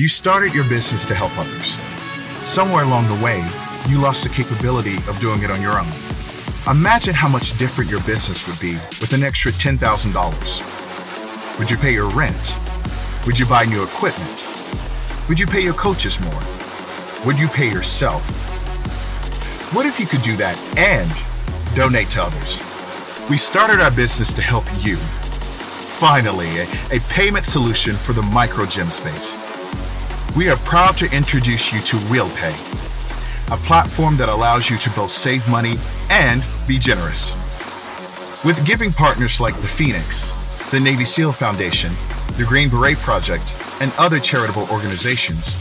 You started your business to help others. Somewhere along the way, you lost the capability of doing it on your own. Imagine how much different your business would be with an extra $10,000. Would you pay your rent? Would you buy new equipment? Would you pay your coaches more? Would you pay yourself? What if you could do that and donate to others? We started our business to help you. Finally, a, a payment solution for the micro gym space. We are proud to introduce you to WheelPay, a platform that allows you to both save money and be generous. With giving partners like the Phoenix, the Navy SEAL Foundation, the Green Beret Project, and other charitable organizations,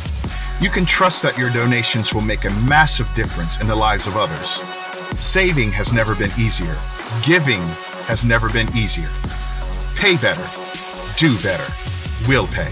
you can trust that your donations will make a massive difference in the lives of others. Saving has never been easier. Giving has never been easier. Pay better. Do better. Will pay.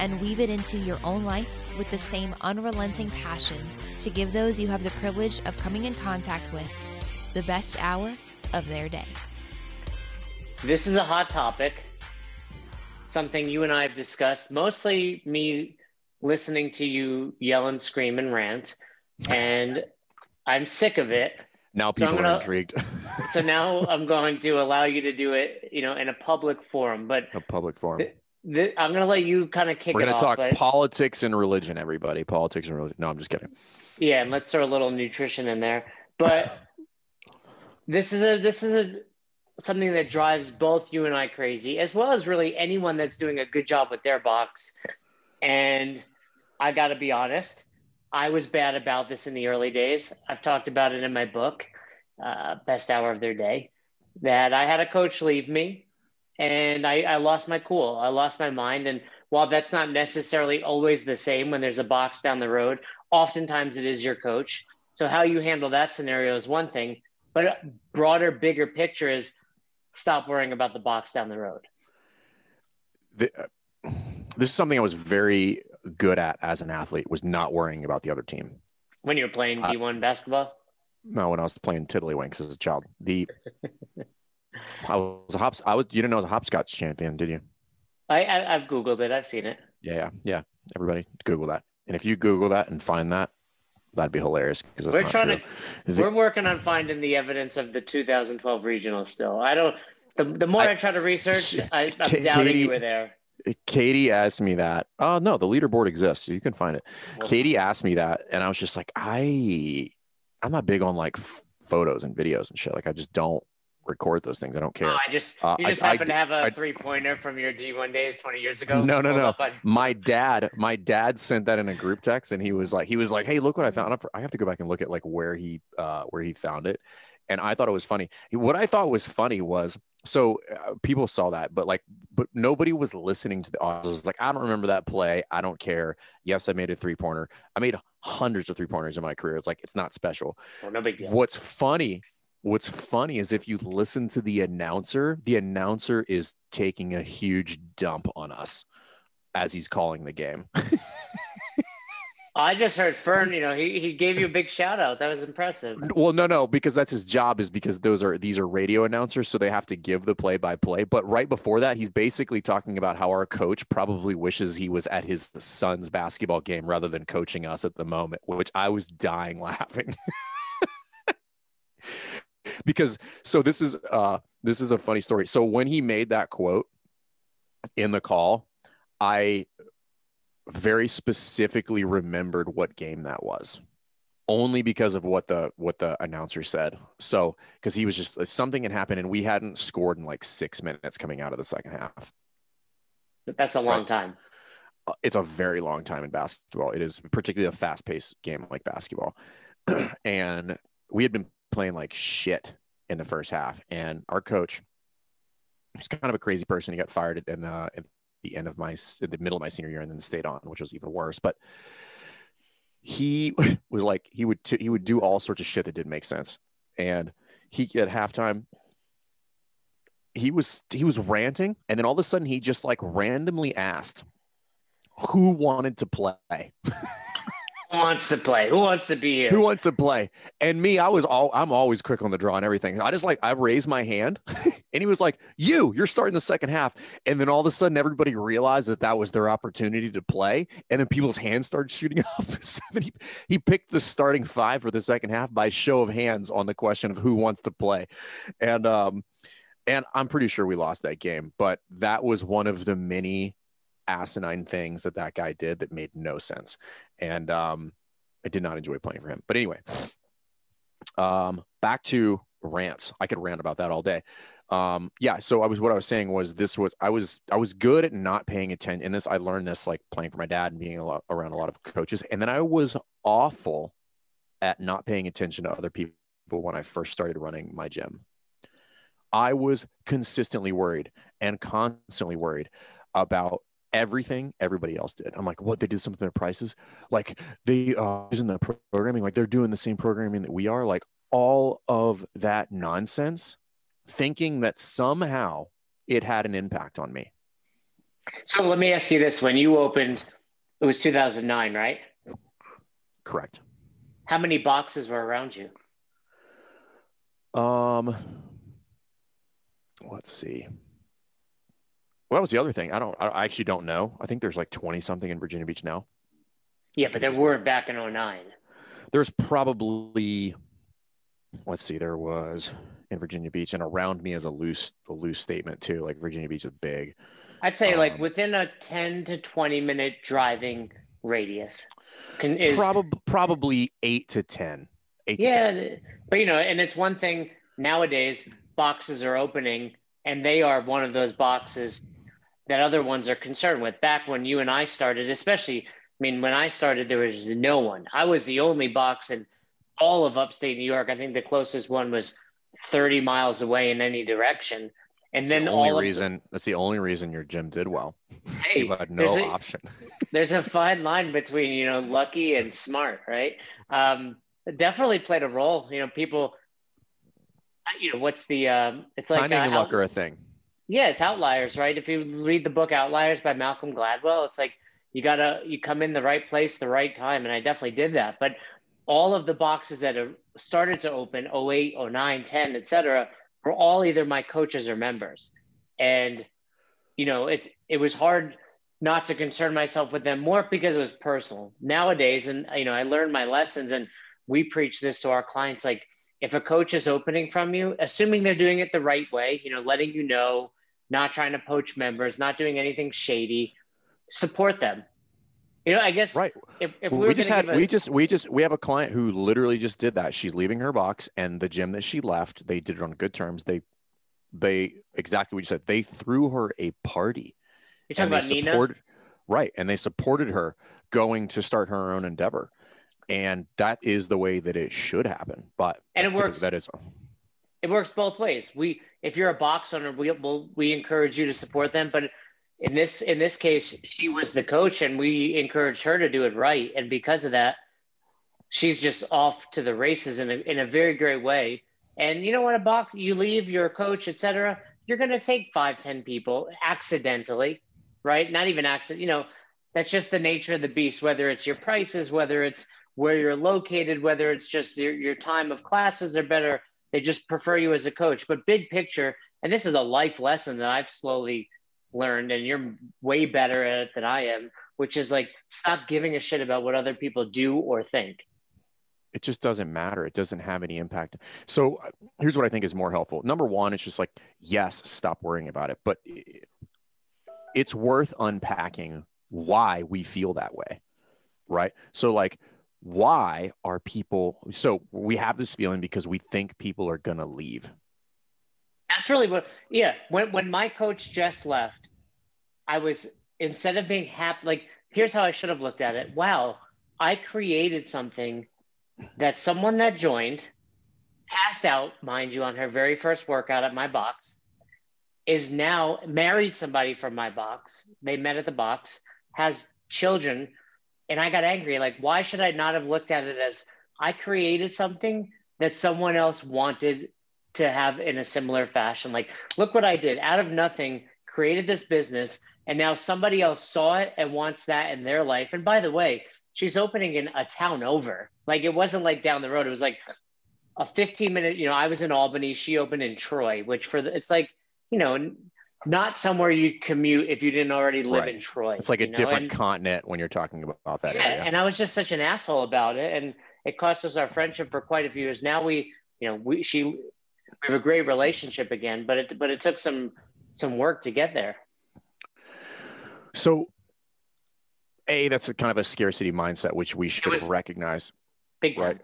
and weave it into your own life with the same unrelenting passion to give those you have the privilege of coming in contact with the best hour of their day. This is a hot topic, something you and I have discussed, mostly me listening to you yell and scream and rant, and I'm sick of it. Now people so gonna, are intrigued. so now I'm going to allow you to do it, you know, in a public forum, but a public forum. Th- th- I'm going to let you kind of kick We're it going off. to talk politics and religion, everybody. Politics and religion. No, I'm just kidding. Yeah, and let's throw a little nutrition in there. But this is a this is a something that drives both you and I crazy, as well as really anyone that's doing a good job with their box. And I got to be honest, I was bad about this in the early days. I've talked about it in my book, uh, Best Hour of Their Day, that I had a coach leave me and I, I lost my cool. I lost my mind. And while that's not necessarily always the same when there's a box down the road, oftentimes it is your coach. So how you handle that scenario is one thing, but a broader, bigger picture is stop worrying about the box down the road. The, uh, this is something I was very good at as an athlete was not worrying about the other team. When you were playing Uh, D1 basketball? No, when I was playing Tiddlywinks as a child, the I was a hops. I was. You didn't know I was a hopscotch champion, did you? I, I I've googled it. I've seen it. Yeah, yeah, yeah. Everybody, Google that. And if you Google that and find that, that'd be hilarious because We're trying true. to. We're working on finding the evidence of the 2012 regional. Still, I don't. The, the more I, I- try to research, I, I'm K- doubting Katie- you were there. Katie asked me that. Oh no, the leaderboard exists. So You can find it. Well, Katie asked me that, and I was just like, I, I'm not big on like photos and videos and shit. Like I just don't record those things. I don't care. Oh, I just Uh, you just I happen d- to have a I- three pointer from your D1 days 20 years ago. No, no, no. my dad, my dad sent that in a group text, and he was like, he was like, hey, look what I found. I have to go back and look at like where he, uh, where he found it, and I thought it was funny. What I thought was funny was so uh, people saw that, but like, but nobody was listening to the audio. It like, I don't remember that play. I don't care. Yes, I made a three pointer. I made hundreds of three pointers in my career. It's like it's not special. Well, no big deal. What's funny, what's funny is if you listen to the announcer, the announcer is taking a huge dump on us as he's calling the game. I just heard Fern. You know, he, he gave you a big shout out. That was impressive. well, no, no, because that's his job is because those are these are radio announcers, so they have to give the play by play. But right before that, he's basically talking about how our coach probably wishes he was at his son's basketball game rather than coaching us at the moment, which I was dying laughing. Because so this is uh this is a funny story. So when he made that quote in the call, I very specifically remembered what game that was only because of what the what the announcer said so because he was just something had happened and we hadn't scored in like six minutes coming out of the second half that's a long Right. time. Uh, it's a very long time in basketball it is particularly a fast-paced game like basketball and we had been playing like shit in the first half. And our coach he's kind of a crazy person. He got fired in uh, at the end of my the middle of my senior year and then stayed on which was even worse. But he was like he would t- he would do all sorts of shit that didn't make sense, and he at halftime he was he was ranting, and then all of a sudden he just like randomly asked who wanted to play. Who wants to play? Who wants to be here? Who wants to play? And me, I was all I'm always quick on the draw and everything. I just like I raised my hand, and he was like, "You, you're starting the second half." And then all of a sudden, everybody realized that that was their opportunity to play, and then people's hands started shooting up. he, he picked the starting five for the second half by show of hands on the question of who wants to play, and um, and I'm pretty sure we lost that game, but that was one of the many asinine things that that guy did that made no sense. And um, I did not enjoy playing for him. But anyway, um, back to rants. I could rant about that all day. Um, yeah. So I was, what I was saying was this was, I was, I was good at not paying attention. And this, I learned this like playing for my dad and being a lot, around a lot of coaches. And then I was awful at not paying attention to other people when I first started running my gym. I was consistently worried and constantly worried about everything everybody else did. I'm like, what? They did something to their prices? Like they uh using the programming, like they're doing the same programming that we are. Like all of that nonsense, thinking that somehow it had an impact on me. So let me ask you this: When you opened, it was 2009, right? Correct. How many boxes were around you? Um, let's see. Well, that was the other thing. I don't. I actually don't know. I think there's like 20 something in Virginia Beach now. Yeah, but there were back in 09. There's probably. Let's see. There was in Virginia Beach, and around me is a loose, a loose statement too. Like Virginia Beach is big. I'd say Um, like within a 10 to 20 minute driving radius. Can, is, Probably, probably eight to ten. Eight to yeah, 10. but you know, and it's one thing nowadays. Boxes are opening, and they are one of those boxes that other ones are concerned with. Back when you and I started, especially, I mean, when I started, there was no one. I was the only box in all of upstate New York. I think the closest one was 30 miles away in any direction. And That's then the only all of the- reason. That's the only reason your gym did well. hey, you had no there's a- option. there's a fine line between you know lucky and smart right um definitely played a role you know people you know what's the um it's like Timing uh, luck are a thing. Yeah it's outliers right? If you read the book outliers by malcolm gladwell it's like you gotta you come in the right place the right time and i definitely did that. But all of the boxes that have started to open 08 09 10 etc were all either my coaches or members. And you know it it was hard not to concern myself with them more because it was personal. Nowadays and you know i learned my lessons and we preach this to our clients like if a coach is opening from you assuming they're doing it the right way you know letting you know not trying to poach members not doing anything shady support them. You know i guess Right. if, if we, we, just had a- we just we just we have a client who literally just did that. She's leaving her box and the gym that she left they did it on good terms. They they exactly what you said. They threw her a party. You're talking about nina? right. And they supported her going to start her own endeavor. And that is the way that it should happen. But And it works. that is it works both ways. We, if you're a box owner, we will we encourage you to support them. But in this in this case, she was the coach, and we encouraged her to do it right. And because of that, she's just off to the races in a in a very great way. And you know what, a box you leave your coach, etc. You're going to take five, ten people accidentally, right? Not even accident. You know, that's just the nature of the beast. Whether it's your prices, whether it's where you're located, whether it's just your, your time of classes are better they just prefer you as a coach. But big picture, and this is a life lesson that I've slowly learned, and you're way better at it than I am, which is like stop giving a shit about what other people do or think. it just doesn't matter. It doesn't have any impact. So uh, here's what I think is more helpful. Number one, it's just like, yes, stop worrying about it, but it's worth unpacking why we feel that way. Right. So, like, why are people so we have this feeling because we think people are going to leave. That's really what, yeah. When when my coach just left, I was instead of being happy, like here's how I should have looked at it. Wow, I created something that someone that joined, passed out, mind you, on her very first workout at my box, is now married somebody from my box. They met at the box, has children, and I got angry. Like, why should I not have looked at it as I created something that someone else wanted to have in a similar fashion? Like, look what I did out of nothing, created this business, and now somebody else saw it and wants that in their life. And by the way, she's opening in a town over. Like, it wasn't like down the road. It was like a 15 minute, you know, I was in Albany, she opened in Troy, which for the, it's like, you know, not somewhere you'd commute if you didn't already live Right. in Troy. It's like a know? different And- continent when you're talking about that yeah, area. and I was just such an asshole about it, and it cost us our friendship for quite a few years. Now we, you know, we she we have a great relationship again, but it but it took some some work to get there. So, a that's a kind of a scarcity mindset, which we should recognize, Big time. right?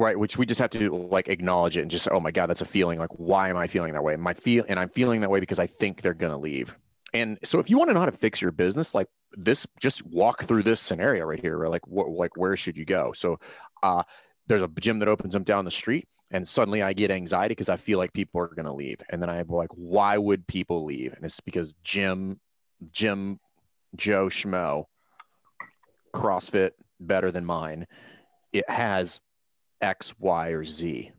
Right, which we just have to like acknowledge it and just, oh my god, that's a feeling. Like, why am I feeling that way? My feel, and I'm feeling that way because I think they're gonna leave. And so, if you want to know how to fix your business, like this, just walk through this scenario right here. Right? Like, what, like where should you go? So, uh, there's a gym that opens up down the street, and suddenly I get anxiety because I feel like people are gonna leave, and then I'm like, why would people leave? And it's because Jim, Jim, Joe Schmo, CrossFit better than mine. It has X, Y, or Z,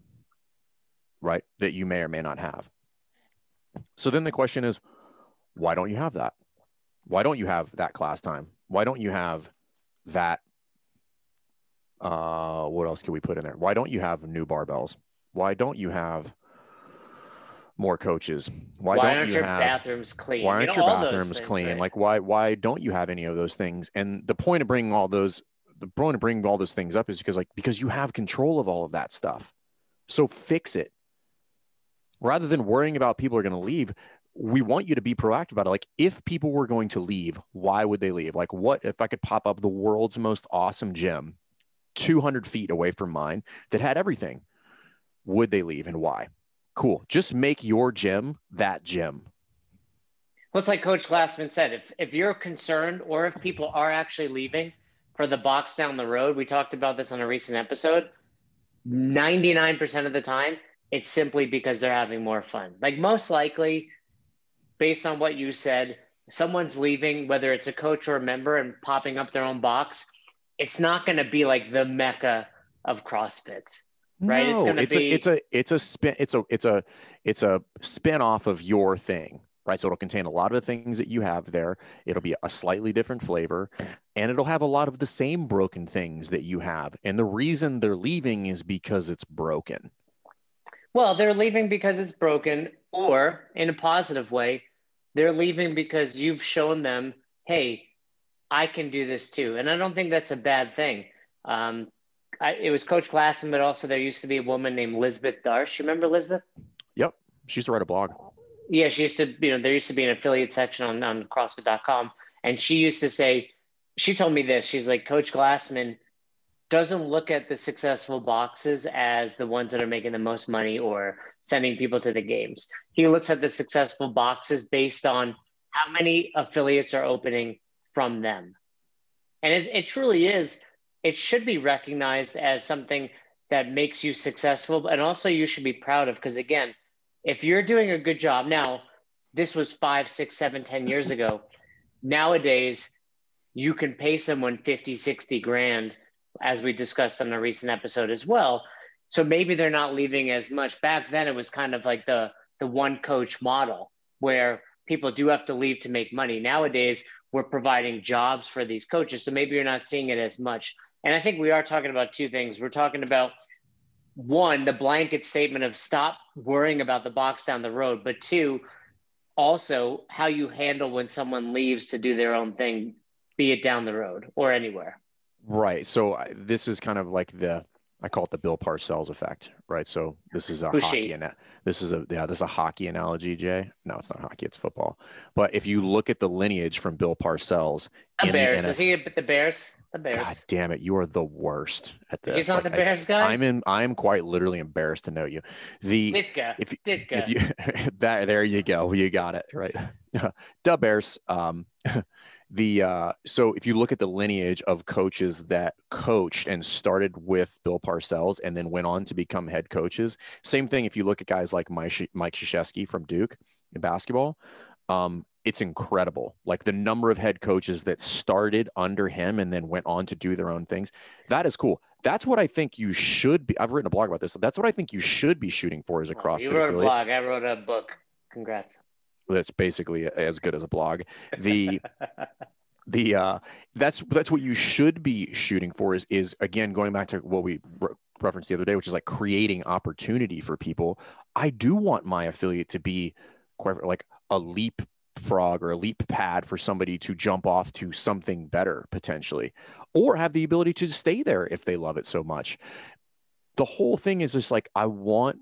right? That you may or may not have. So then the question is, why don't you have that? Why don't you have that class time? Why don't you have that? Uh, what else can we put in there? Why don't you have new barbells? Why don't you have more coaches? Why, Why, don't aren't you your have bathrooms clean? why aren't know, your bathrooms clean? right? Like why why don't you have any of those things? And the point of bringing all those the point of bringing all those things up is because like because you have control of all of that stuff. So fix it. Rather than worrying about people are going to leave, we want you to be proactive about it. Like if people were going to leave, why would they leave? Like what if I could pop up the world's most awesome gym 200 feet away from mine that had everything? Would they leave and why? Cool. Just make your gym that gym. Well, it's like Coach Glassman said. If if you're concerned, or if people are actually leaving for the box down the road, we talked about this on a recent episode. Ninety nine percent of the time, it's simply because they're having more fun. Like most likely, based on what you said, someone's leaving, whether it's a coach or a member, and popping up their own box. It's not going to be like the mecca of CrossFit. Right, it's No, gonna it's be- a it's a it's a spin it's a it's a it's a spin off of your thing, right? So it'll contain a lot of the things that you have there. It'll be a slightly different flavor, and it'll have a lot of the same broken things that you have. And the reason they're leaving is because it's broken. Well, they're leaving because it's broken, or in a positive way, they're leaving because you've shown them, hey, I can do this too. And I don't think that's a bad thing. Um, I, it was Coach Glassman, but also there used to be a woman named Lisbeth Darsh. You remember Lisbeth? Yep, she used to write a blog. Yeah, she used to, you know, there used to be an affiliate section on, on CrossFit.com. And she used to say, she told me this. She's like, Coach Glassman doesn't look at the successful boxes as the ones that are making the most money or sending people to the games. He looks at the successful boxes based on how many affiliates are opening from them. And it, it truly is, it should be recognized as something that makes you successful. And also, you should be proud of, because again, if you're doing a good job now, this was five, six, seven, ten years ago. Nowadays, you can pay someone 50, 60 grand, as we discussed on a recent episode as well. So maybe they're not leaving as much. Back then, it was kind of like the, the one coach model where people do have to leave to make money. Nowadays, we're providing jobs for these coaches. So maybe you're not seeing it as much. And I think we are talking about two things. We're talking about one, the blanket statement of stop worrying about the box down the road, but two, also how you handle when someone leaves to do their own thing, be it down the road or anywhere. Right. So I- this is kind of like the I call it the Bill Parcells effect, right? So this is a Who's hockey and this is a yeah, this is a hockey analogy, Jay. No, it's not hockey, it's football. But if you look at the lineage from Bill Parcells The in Bears. the Is he the Bears? The Bears. God damn it, you are the worst at this. He's not Like, the Bears guy? I'm in I'm quite literally embarrassed to know you. The Ditka. if Ditka. if you that there you go you got it right the bears um the uh so if you look at the lineage of coaches that coached and started with bill parcells and then went on to become head coaches same thing if you look at guys like mike, mike Krzyzewski from duke in basketball um it's incredible. Like the number of head coaches that started under him and then went on to do their own things. That is cool. That's what I think you should be. I've written a blog about this. That's what I think you should be shooting for is a CrossFit. You wrote affiliate. a blog. I wrote a book. Congrats. That's basically as good as a blog. The the uh that's that's what you should be shooting for is is again going back to what we re- referenced the other day which is like creating opportunity for people i do want my affiliate to be quite like a leap frog or a leap pad for somebody to jump off to something better potentially or have the ability to stay there if they love it so much the whole thing is just like i want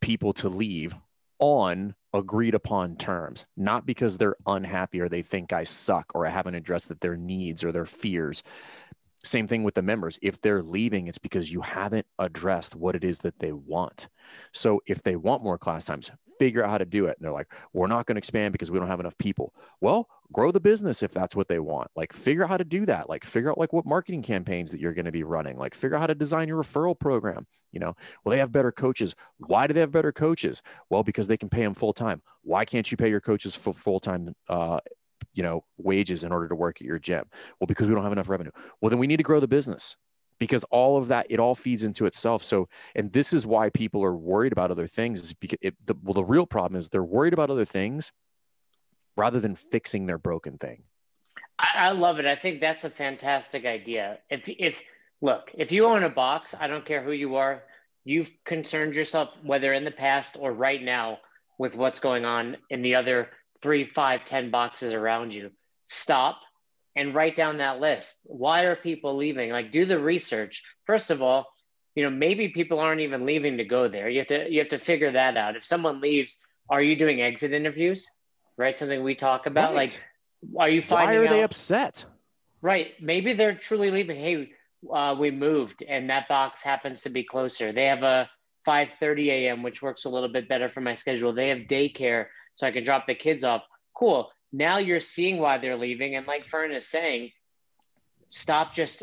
people to leave on agreed upon terms, not because they're unhappy or they think I suck or I haven't addressed that their needs or their fears. Same thing with the members. If they're leaving, it's because you haven't addressed what it is that they want. So if they want more class times, figure out how to do it. And they're like, we're not going to expand because we don't have enough people. Well, grow the business if that's what they want. Like figure out how to do that. Like figure out like what marketing campaigns that you're going to be running. Like figure out how to design your referral program. You know, well, they have better coaches. Why do they have better coaches? Well, because they can pay them full time. Why can't you pay your coaches for full time uh, you know wages in order to work at your gym well because we don't have enough revenue well then we need to grow the business because all of that it all feeds into itself. So and this is why people are worried about other things is because it, the, well the real problem is they're worried about other things rather than fixing their broken thing. I, I love it. I think that's a fantastic idea. If if look if you own a box i don't care who you are you've concerned yourself whether in the past or right now with what's going on in the other three, five, ten boxes around you. Stop and write down that list. Why are people leaving? Like do the research. First of all, you know, maybe people aren't even leaving to go there. You have to you have to figure that out. If someone leaves, are you doing exit interviews? Right? Something we talk about. Right. Like are you finding Why are out, they upset? Right. Maybe they're truly leaving. Hey, uh, we moved and that box happens to be closer. They have a 5:30 a.m., which works a little bit better for my schedule. They have daycare so I can drop the kids off. Cool. Now you're seeing why they're leaving. And like Fern is saying, stop just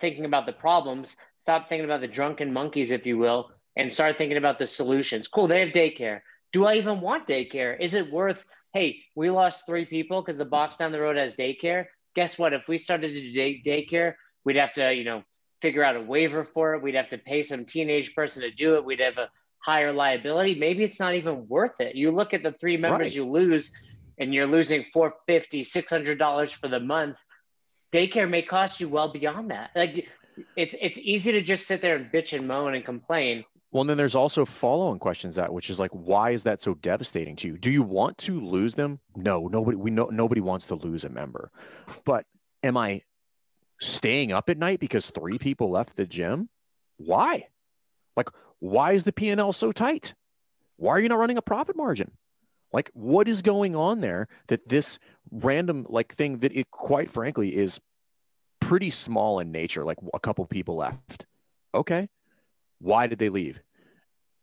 thinking about the problems, stop thinking about the drunken monkeys, if you will, and start thinking about the solutions. Cool. They have daycare. Do I even want daycare? Is it worth, hey, we lost three people because the box down the road has daycare? Guess what? If we started to do day- daycare, we'd have to, you know, figure out a waiver for it. We'd have to pay some teenage person to do it. We'd have a higher liability, maybe it's not even worth it. You look at the three members right. you lose and you're losing 450 $600 for the month. Daycare may cost you well beyond that. Like it's, it's easy to just sit there and bitch and moan and complain. Well, and then there's also follow-on questions that, which is like, why is that so devastating to you? Do you want to lose them? No, nobody. We know nobody wants to lose a member, but am I staying up at night because three people left the gym? Why? Like, why is the P&L so tight? Why are you not running a profit margin? Like, what is going on there that this random like thing that it quite frankly is pretty small in nature, like a couple people left. Okay. Why did they leave?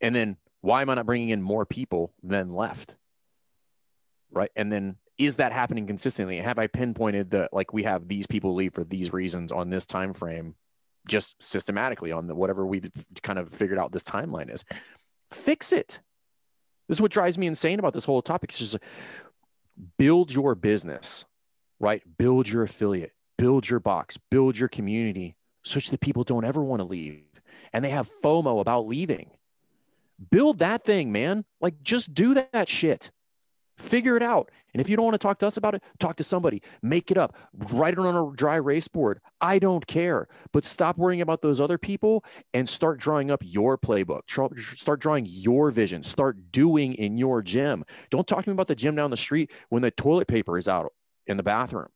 And then why am I not bringing in more people than left? Right. And then is that happening consistently? Have I pinpointed that like we have these people leave for these reasons on this time frame just systematically on the whatever we've kind of figured out this timeline is. Fix it. This is what drives me insane about this whole topic. It's just build your business, right? Build your affiliate, build your box, build your community such that people don't ever want to leave and they have FOMO about leaving. Build that thing, man. Like just do that shit. Figure it out. And if you don't want to talk to us about it, talk to somebody, make it up, write it on a dry erase board. I don't care. But stop worrying about those other people and start drawing up your playbook. Start drawing your vision. Start doing in your gym. Don't talk to me about the gym down the street when the toilet paper is out in the bathroom.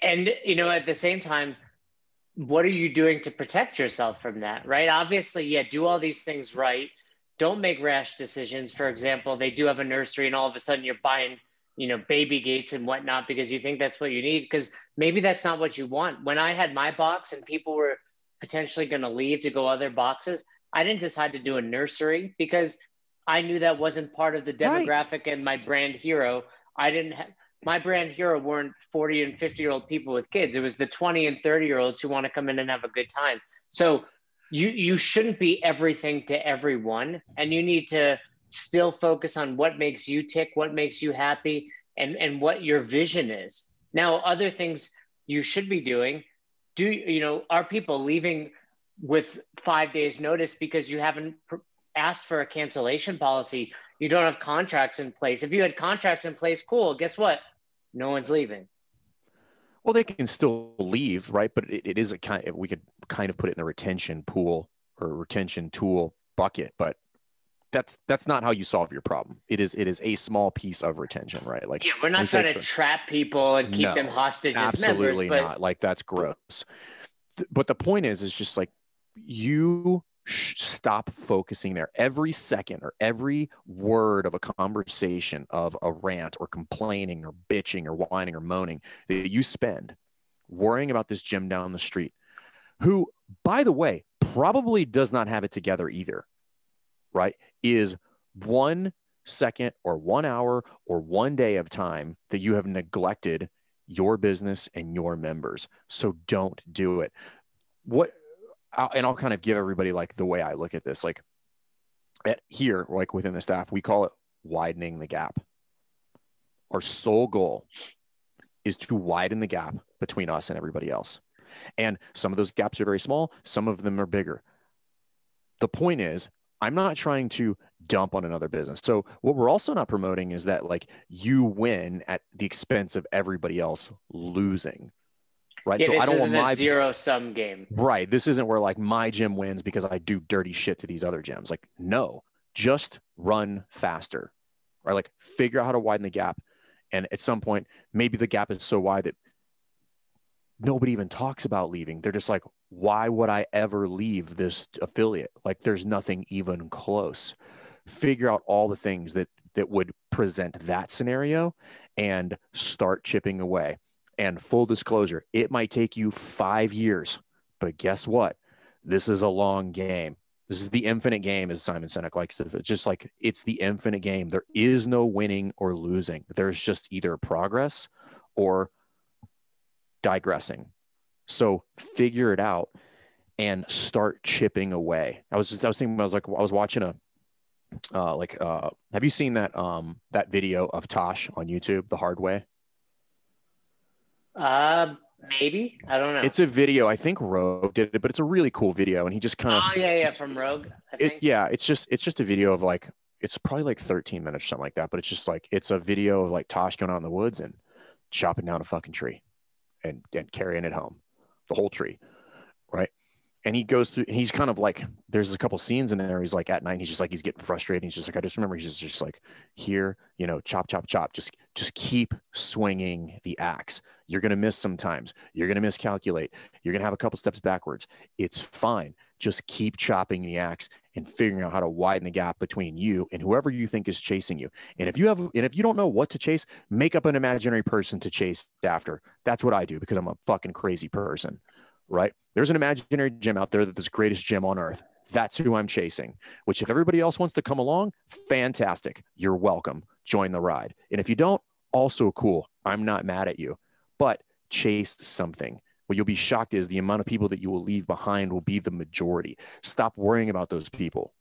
And, you know, at the same time, what are you doing to protect yourself from that? Right. Obviously, yeah, do all these things right don't make rash decisions. For example, they do have a nursery and all of a sudden you're buying, you know, baby gates and whatnot because you think that's what you need. Because maybe that's not what you want. When I had my box and people were potentially going to leave to go other boxes, I didn't decide to do a nursery because I knew that wasn't part of the demographic right. and my brand hero. I didn't have my brand hero weren't 40 and 50 year old people with kids. It was the 20 and 30 year olds who want to come in and have a good time. So you you shouldn't be everything to everyone and you need to still focus on what makes you tick, what makes you happy, and, and what your vision is. Now, other things you should be doing, do you know, are people leaving with five days notice because you haven't pr- asked for a cancellation policy? You don't have contracts in place. If you had contracts in place, cool. Guess what? No one's leaving. Well, they can still leave, right? But it, it is a kind of, we could kind of put it in the retention pool or retention tool bucket, but that's that's not how you solve your problem. It is it is a small piece of retention, right? Like yeah, we're not trying to trap people and keep no, them hostage absolutely members, not. Like that's gross. But the point is, is just like you stop focusing there. Every second or every word of a conversation of a rant or complaining or bitching or whining or moaning that you spend worrying about this gym down the street who by the way probably does not have it together either right is one second or one hour or one day of time that you have neglected your business and your members. So don't do it. What I'll, and I'll kind of give everybody like the way I look at this. Like at here, like within the staff, we call it widening the gap. Our sole goal is to widen the gap between us and everybody else. And some of those gaps are very small, some of them are bigger. The point is, I'm not trying to dump on another business. So what we're also not promoting is that like you win at the expense of everybody else losing right? Yeah, so I don't want my zero sum game. Right. This isn't where like my gym wins because I do dirty shit to these other gyms. Like, no, just run faster. Right. Like figure out how to widen the gap. And at some point, maybe the gap is so wide that nobody even talks about leaving. They're just like, why would I ever leave this affiliate? Like there's nothing even close. Figure out all the things that that would present that scenario and start chipping away. And full disclosure, it might take you five years, but guess what? This is a long game. This is the infinite game, as Simon Sinek likes to. It's just like it's the infinite game. There is no winning or losing. There's just either progress or digressing. So figure it out and start chipping away. I was just I was thinking I was like I was watching a uh like uh have you seen that um that video of Tosh on YouTube, The Hard Way? Uh, maybe I don't know. It's a video. I think Rogue did it, but it's a really cool video, and he just kind of. Oh yeah, yeah, from Rogue. It's yeah. It's just it's just a video of like it's probably like 13 minutes or something like that, but it's just like it's a video of like Tosh going out in the woods and chopping down a fucking tree, and and carrying it home, the whole tree, right? and he goes through he's kind of like there's a couple scenes in there he's like at night he's just like he's getting frustrated he's just like i just remember he's just, just like here you know chop chop chop just just keep swinging the axe you're going to miss sometimes you're going to miscalculate you're going to have a couple steps backwards it's fine just keep chopping the axe and figuring out how to widen the gap between you and whoever you think is chasing you and if you have and if you don't know what to chase make up an imaginary person to chase after that's what i do because i'm a fucking crazy person right? There's an imaginary gym out there that's the greatest gym on earth. That's who I'm chasing, which if everybody else wants to come along, fantastic. You're welcome. Join the ride. And if you don't, also cool. I'm not mad at you, but chase something. What you'll be shocked is the amount of people that you will leave behind will be the majority. Stop worrying about those people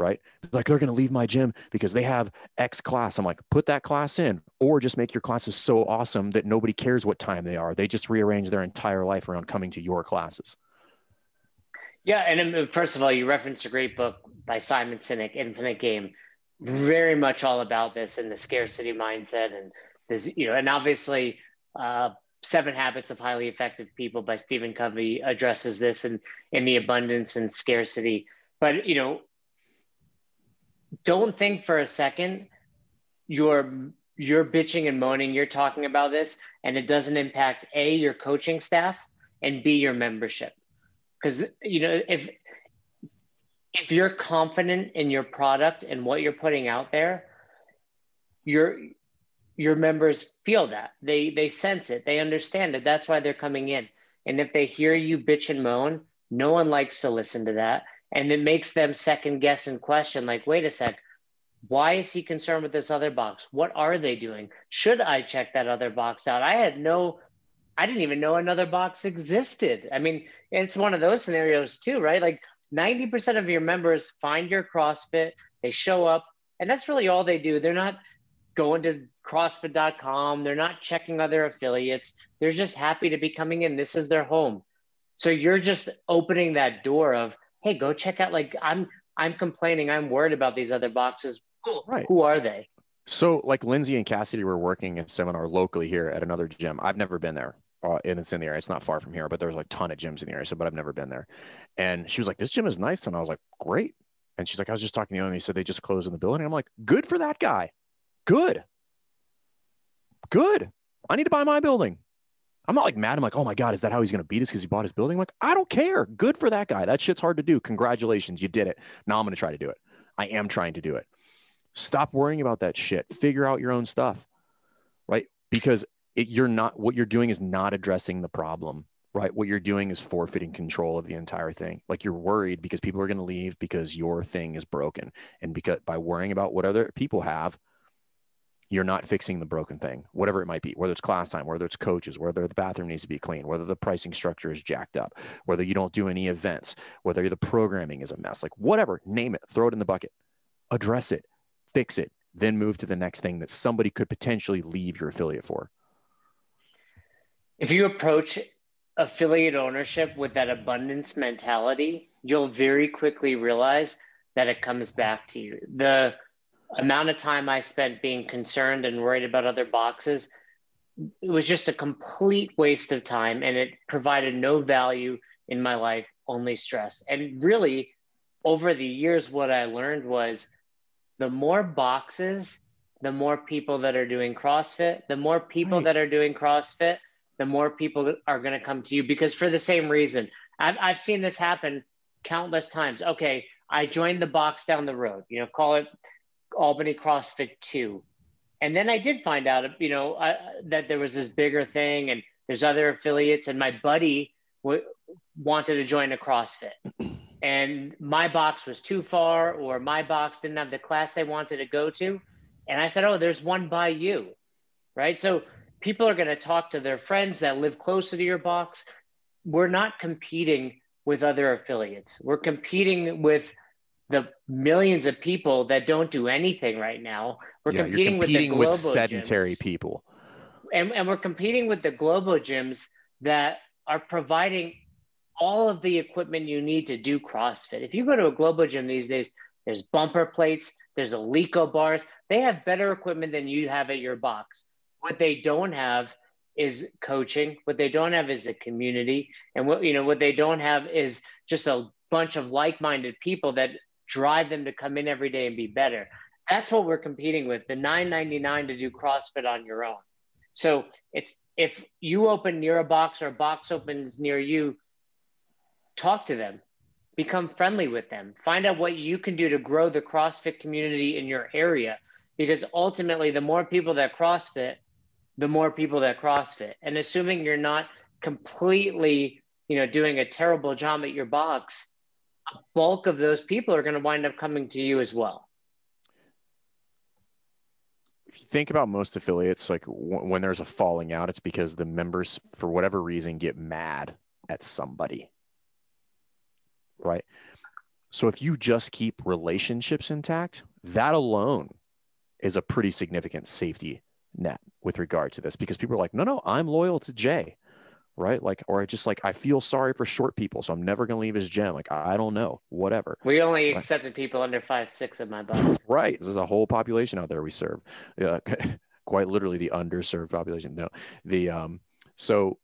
right? Like they're going to leave my gym because they have X class. I'm like, put that class in, or just make your classes so awesome that nobody cares what time they are. They just rearrange their entire life around coming to your classes. Yeah, and um, first of all, you referenced a great book by Simon Sinek, Infinite Game, very much all about this and the scarcity mindset, and this, you know, and obviously, uh, Seven Habits of Highly Effective People by Stephen Covey addresses this and in the abundance and scarcity. But you know, don't think for a second you're you're bitching and moaning you're talking about this and it doesn't impact a your coaching staff and b your membership because you know if if you're confident in your product and what you're putting out there your your members feel that. They they sense it. They understand it. That's why they're coming in. And if they hear you bitch and moan no one likes to listen to that. And it makes them second guess and question like wait a sec why is he concerned with this other box? What are they doing? Should i check that other box out? I had no i didn't even know another box existed. I mean it's one of those scenarios too right? Like 90% of your members find your crossfit they show up And that's really all they do. They're not going to CrossFit.com. They're not checking other affiliates. They're just happy to be coming in. This is their home. So you're just opening that door of, hey, go check out. Like I'm, I'm complaining. I'm worried about these other boxes. Cool. Right. Who are they? So like Lindsay and Cassidy were working a seminar locally here at another gym. I've never been there. Uh, and it's in the area. It's not far from here, but there's like a ton of gyms in the area. So, but I've never been there. And she was like, "This gym is nice," and I was like, "Great." And she's like, "I was just talking to you, and he said they just closed in the building." I'm like, "Good for that guy. Good. Good. I need to buy my building." I'm not like mad. I'm like, "Oh my god, is that how he's going to beat us because he bought his building?" I'm like, I don't care. Good for that guy. That shit's hard to do. Congratulations, you did it. Now I'm going to try to do it. I am trying to do it. Stop worrying about that shit. Figure out your own stuff, right? Because it, you're not what you're doing is not addressing the problem right what you're doing is forfeiting control of the entire thing like you're worried because people are going to leave because your thing is broken and because by worrying about what other people have you're not fixing the broken thing whatever it might be whether it's class time whether it's coaches whether the bathroom needs to be clean whether the pricing structure is jacked up whether you don't do any events whether the programming is a mess like whatever name it throw it in the bucket address it fix it then move to the next thing that somebody could potentially leave your affiliate for if you approach affiliate ownership with that abundance mentality, you'll very quickly realize that it comes back to you. The amount of time I spent being concerned and worried about other boxes, it was just a complete waste of time and it provided no value in my life, only stress. And really, over the years, what I learned was the more boxes, the more people that are doing CrossFit, the more people right. that are doing CrossFit, the more people are going to come to you because for the same reason. I've, I've seen this happen countless times. Okay, I joined the box down the road, you know, call it Albany CrossFit 2. And then I did find out, you know, uh, that there was this bigger thing and there's other affiliates. And my buddy w- wanted to join a CrossFit. And my box was too far, or my box didn't have the class they wanted to go to. And I said, Oh, there's one by you. Right. So people are going to talk to their friends that live closer to your box. We're not competing with other affiliates. We're competing with the millions of people that don't do anything right now. We're yeah, competing, competing, with, with sedentary gyms. people. And, and we're competing with the Globo gyms that are providing all of the equipment you need to do CrossFit. If you go to a Globo gym these days, there's bumper plates, there's Eleiko bars. They have better equipment than you have at your box. What they don't have is coaching. What they don't have is a community, and what you know what they don't have is just a bunch of like-minded people that drive them to come in every day and be better. That's what we're competing with. The 9.99 to do CrossFit on your own. So it's if you open near a box or a box opens near you, talk to them, become friendly with them, find out what you can do to grow the CrossFit community in your area. Because ultimately, the more people that CrossFit, the more people that CrossFit. And assuming you're not completely, you know, doing a terrible job at your box, bulk of those people are going to wind up coming to you as well. If you think about most affiliates, like w- when there's a falling out, it's because the members, for whatever reason, get mad at somebody. Right. So if you just keep relationships intact, that alone is a pretty significant safety net with regard to this because people are like, no, no, I'm loyal to Jay, right? Like, or I just like, I feel sorry for short people, so I'm never going to leave his gym. Like, I don't know, whatever. We only accepted people under five, six of my box. right. There's a whole population out there we serve. Yeah. quite literally the underserved population. No, the, um, so,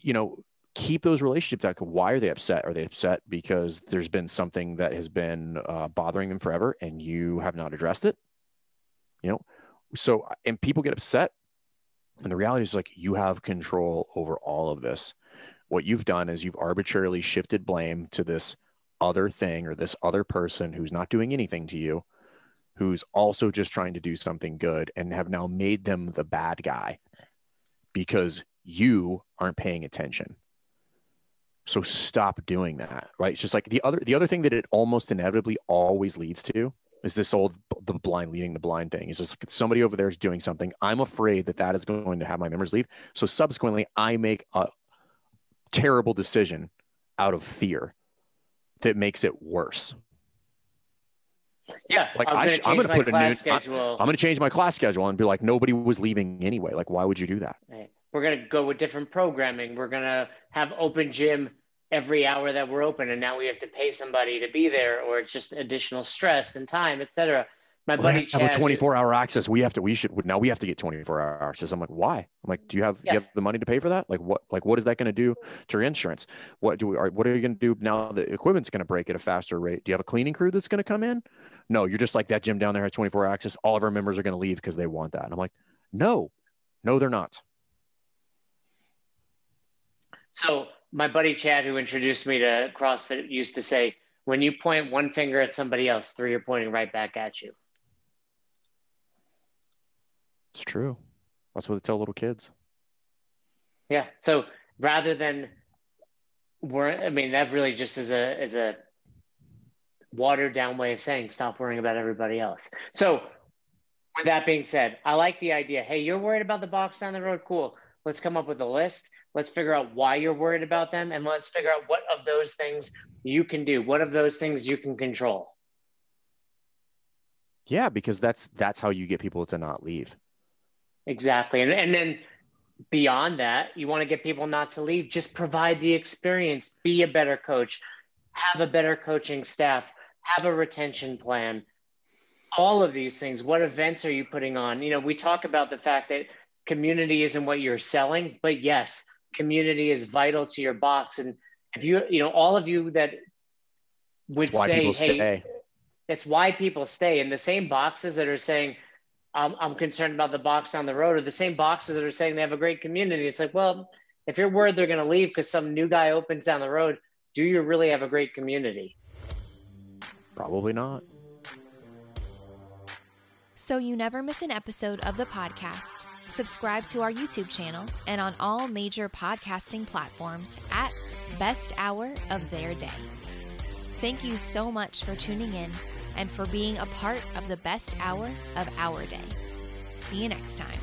you know, keep those relationships like why are they upset are they upset because there's been something that has been uh, bothering them forever and you have not addressed it you know so and people get upset and the reality is like you have control over all of this. What you've done is you've arbitrarily shifted blame to this other thing or this other person who's not doing anything to you who's also just trying to do something good and have now made them the bad guy because you aren't paying attention. So stop doing that right? It's just like the other the other thing that it almost inevitably always leads to is this old the blind leading the blind thing. Is just somebody over there is doing something. I'm afraid that that is going to have my members leave. So subsequently, I make a terrible decision out of fear that makes it worse. Yeah, Like, I'm gonna sh- I'm gonna put a new- I- schedule. I'm going to change my class schedule and be like, nobody was leaving anyway. Like, why would you do that? Right. We're gonna go with different programming. We're gonna have open gym every hour that we're open, and now we have to pay somebody to be there, or it's just additional stress and time, etc. My Well, buddy they have a 24 hour access. We have to, we should, now we have to get 24 hour access. I'm like, why? I'm like, do you have, Yeah. you have the money to pay for that? Like what, like what is that going to do to your insurance? What do we, are, what are you going to do now the equipment's going to break at a faster rate? Do you have a cleaning crew that's going to come in? No, you're just like that gym down there has 24 hour access. All of our members are going to leave because they want that. And I'm like, no, no, they're not. So my buddy Chad, who introduced me to CrossFit, used to say, "When you point one finger at somebody else, three are pointing right back at you." It's true. That's what they tell little kids. Yeah. So rather than we're, I mean, that really just is a is a watered down way of saying stop worrying about everybody else. So with that being said, I like the idea. Hey, you're worried about the box down the road. Cool. Let's come up with a list. Let's figure out why you're worried about them, and let's figure out what of those things you can do. What of those things you can control. Yeah, because that's, that's how you get people to not leave. Exactly. And, and then beyond that, you want to get people not to leave. Just provide the experience, be a better coach, have a better coaching staff, have a retention plan. All of these things. What events are you putting on? You know, we talk about the fact that community isn't what you're selling, but yes, community is vital to your box. And if you, you know, all of you that would That's why say, people hey, stay. that's why people stay in the same boxes that are saying I'm, I'm concerned about the box on the road or the same boxes that are saying they have a great community it's like well if you're worried they're going to leave because some new guy opens down the road do you really have a great community Probably not. So you never miss an episode of the podcast. Subscribe to our YouTube channel and on all major podcasting platforms at Best Hour of Their Day. Thank you so much for tuning in and for being a part of the best hour of our day. See you next time.